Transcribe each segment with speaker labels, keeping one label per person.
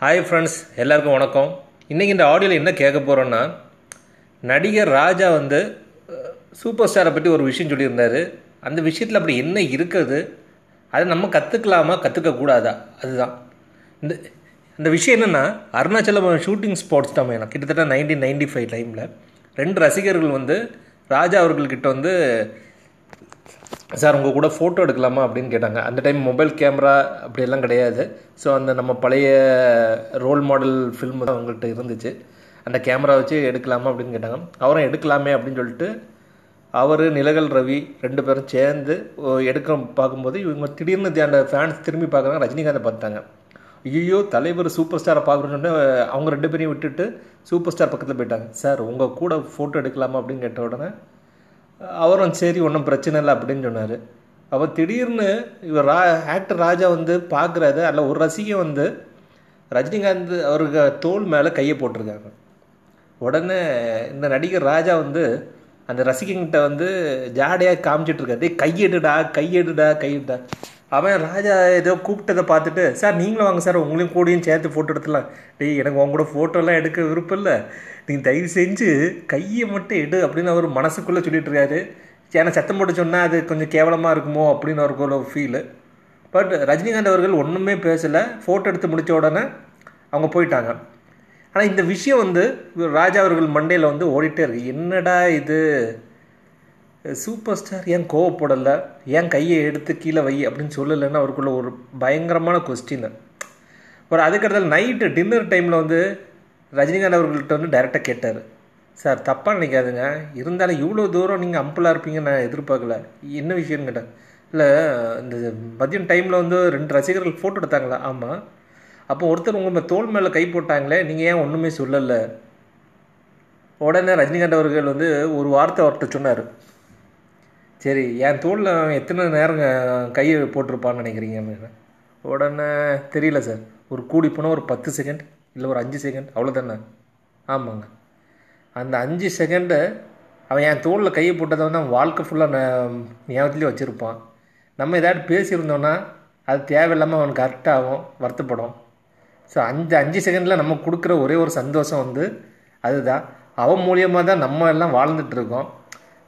Speaker 1: Hi friends எல்லாருக்கும் வணக்கம். இன்றைக்கி இந்த ஆடியோவில் என்ன கேட்க போகிறோன்னா நடிகர் ராஜா வந்து சூப்பர் ஸ்டாரை பற்றி ஒரு விஷயம் சொல்லியிருந்தார். அந்த விஷயத்தில் அப்படி என்ன இருக்குது? அதை நம்ம கற்றுக்கலாமா கற்றுக்கக்கூடாதா அதுதான். இந்த இந்த விஷயம் என்னென்னா அருணாச்சலம் ஷூட்டிங் ஸ்பாட்ஸ் தான் வேணும் கிட்டத்தட்ட நைன்டீன் நைன்டி ஃபைவ் டைமில் ரெண்டு ரசிகர்கள் வந்து ராஜா அவர்கள்கிட்ட வந்து சார் உங்கள் கூட ஃபோட்டோ எடுக்கலாமா அப்படின்னு கேட்டாங்க. அந்த டைம் மொபைல் கேமரா அப்படியெல்லாம் கிடையாது. ஸோ அந்த நம்ம பழைய ரோல் மாடல் ஃபில்ம் தான் அவங்கள்ட்ட இருந்துச்சு. அந்த கேமரா வச்சு எடுக்கலாமா அப்படின்னு கேட்டாங்க. அவரும் எடுக்கலாமே அப்படின்னு சொல்லிட்டு அவர் நிலகல் ரவி ரெண்டு பேரும் சேர்ந்து எடுக்க பார்க்கும்போது இவங்க திடீர்னு அந்த ஃபேன்ஸ் திரும்பி பார்க்குறாங்க. ரஜினிகாந்தை பார்த்தாங்க. ஐயோ தலைவர் சூப்பர் ஸ்டாரை பார்க்குறோன்னு அவங்க ரெண்டு பேரையும் விட்டுட்டு சூப்பர் ஸ்டார் பக்கத்தில் போயிட்டாங்க. சார் உங்கள் கூட ஃபோட்டோ எடுக்கலாமா? அப்படின்னு கேட்ட உடனே அவரும் சரி ஒன்றும் பிரச்சனை இல்லை அப்படின்னு சொன்னார். அப்போ திடீர்னு இவர் ரா ஆக்டர் ராஜா வந்து பார்க்குறாரு அதில் ஒரு ரசிகை வந்து ரஜினிகாந்த் அவருக்கு தோல் மேலே கையை போட்டிருக்காங்க. உடனே இந்த நடிகர் ராஜா வந்து அந்த ரசிகங்கிட்ட வந்து ஜாடையாக காமிச்சிட்டு கையெடுடா கையெடுடா கையெடுடா. அவன் ராஜா ஏதோ கூப்பிட்டதை பார்த்துட்டு சார் நீங்களும் வாங்க சார். உங்களையும் கூடயும் சேர்த்து ஃபோட்டோ எடுத்துலாம் டேய் எனக்கு உங்க கூட ஃபோட்டோலாம் எடுக்க விருப்பம் இல்லை. நீ தயவு செஞ்சு கையை மட்டும் எடு அப்படின்னு அவர் மனசுக்குள்ளே சொல்லிட்டு இருக்காரு. ஏன்னா சத்தம் போட்டு சொன்னால் அது கொஞ்சம் கேவலமாக இருக்குமோ அப்படின்னு அவருக்கு ஒரு ஃபீலு பட் ரஜினிகாந்த் அவர்கள் ஒன்றுமே பேசலை. ஃபோட்டோ எடுத்து முடித்த உடனே அவங்க போயிட்டாங்க. ஆனால் இந்த விஷயம் வந்து ராஜா அவர்கள் மண்டையில் வந்து ஓடிட்டே இருக்கு. என்னடா இது? சூப்பர் ஸ்டார் ஏன் கோவப்படலை ஏன் கையை எடுத்து கீழே வை அப்படின்னு சொல்லலைன்னு அவருக்குள்ள ஒரு பயங்கரமான கொஸ்டின் ஒரு அதுக்கடுத்தல் நைட்டு டின்னர் டைமில் வந்து ரஜினிகாந்த் அவர்கள்ட்ட வந்து டைரெக்டாக கேட்டார். சார் தப்பாக நினைக்காதுங்க. இருந்தாலும் இவ்வளோ தூரம் நீங்கள் அம்பலாக இருப்பீங்கன்னு நான் எதிர்பார்க்கல. என்ன விஷயம்னு கேட்டேன். இல்லை இந்த மதியம் டைமில் வந்து ரெண்டு ரசிகர்கள் ஃபோட்டோ எடுத்தாங்களா? ஆமாம் அப்போ ஒருத்தர் உங்கள் தோல் மேலே கை போட்டாங்களே நீங்கள் ஏன் ஒன்றுமே சொல்லலை? உடனே ரஜினிகாந்த் அவர்கள் வந்து ஒரு வார்த்தை அவர்கிட்ட சொன்னார். சரி என் தோளில் எத்தனை நேரம் கையை போட்டிருப்பான்னு நினைக்கிறீங்க? அப்படின்னு உடனே தெரியல சார். ஒரு கூடி போனால் ஒரு பத்து செகண்ட் இல்லை ஒரு அஞ்சு செகண்ட் அவ்வளோதானே ஆமாங்க. அந்த அஞ்சு செகண்டு அவன் என் தோளில் கையை போட்டதை வந்து அவன் வாழ்க்கை ஃபுல்லாக ஞாபகத்துலேயே வச்சுருப்பான். நம்ம ஏதாவது பேசியிருந்தோன்னா அது தேவையில்லாமல் அவனுக்கு கரெக்டாகும் வருத்தப்படும். ஸோ அஞ்சு அஞ்சு செகண்டில் நம்ம கொடுக்குற ஒரே ஒரு சந்தோஷம் வந்து அதுதான். அவன் மூலியமாக தான் நம்ம எல்லாம் வாழ்ந்துட்டுருக்கோம் இருக்கோம்.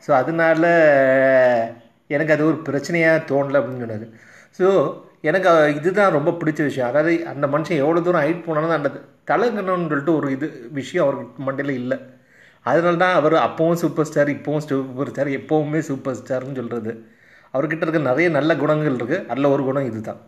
Speaker 1: ஸோ அதனால எனக்கு அது ஒரு பிரச்சனையாக தோணலை அப்படின்னு சொன்னார். ஸோ எனக்கு இதுதான் ரொம்ப பிடிச்ச விஷயம். அதாவது அந்த மனுஷன் எவ்வளோ தூரம் ஹைட் போனாலும் அந்த தலைங்கணும்னு சொல்லிட்டு ஒரு இது விஷயம் அவருக்கு மண்டையில் இல்லை. அதனால தான் அவர் அப்பவும் சூப்பர் ஸ்டார் இப்போவும் சூப்பர் ஸ்டார் எப்போவுமே சூப்பர் ஸ்டார்னு சொல்கிறது அவர்கிட்ட இருக்க நிறைய நல்ல குணங்கள் இருக்குது அதில் ஒரு குணம் இதுதான்.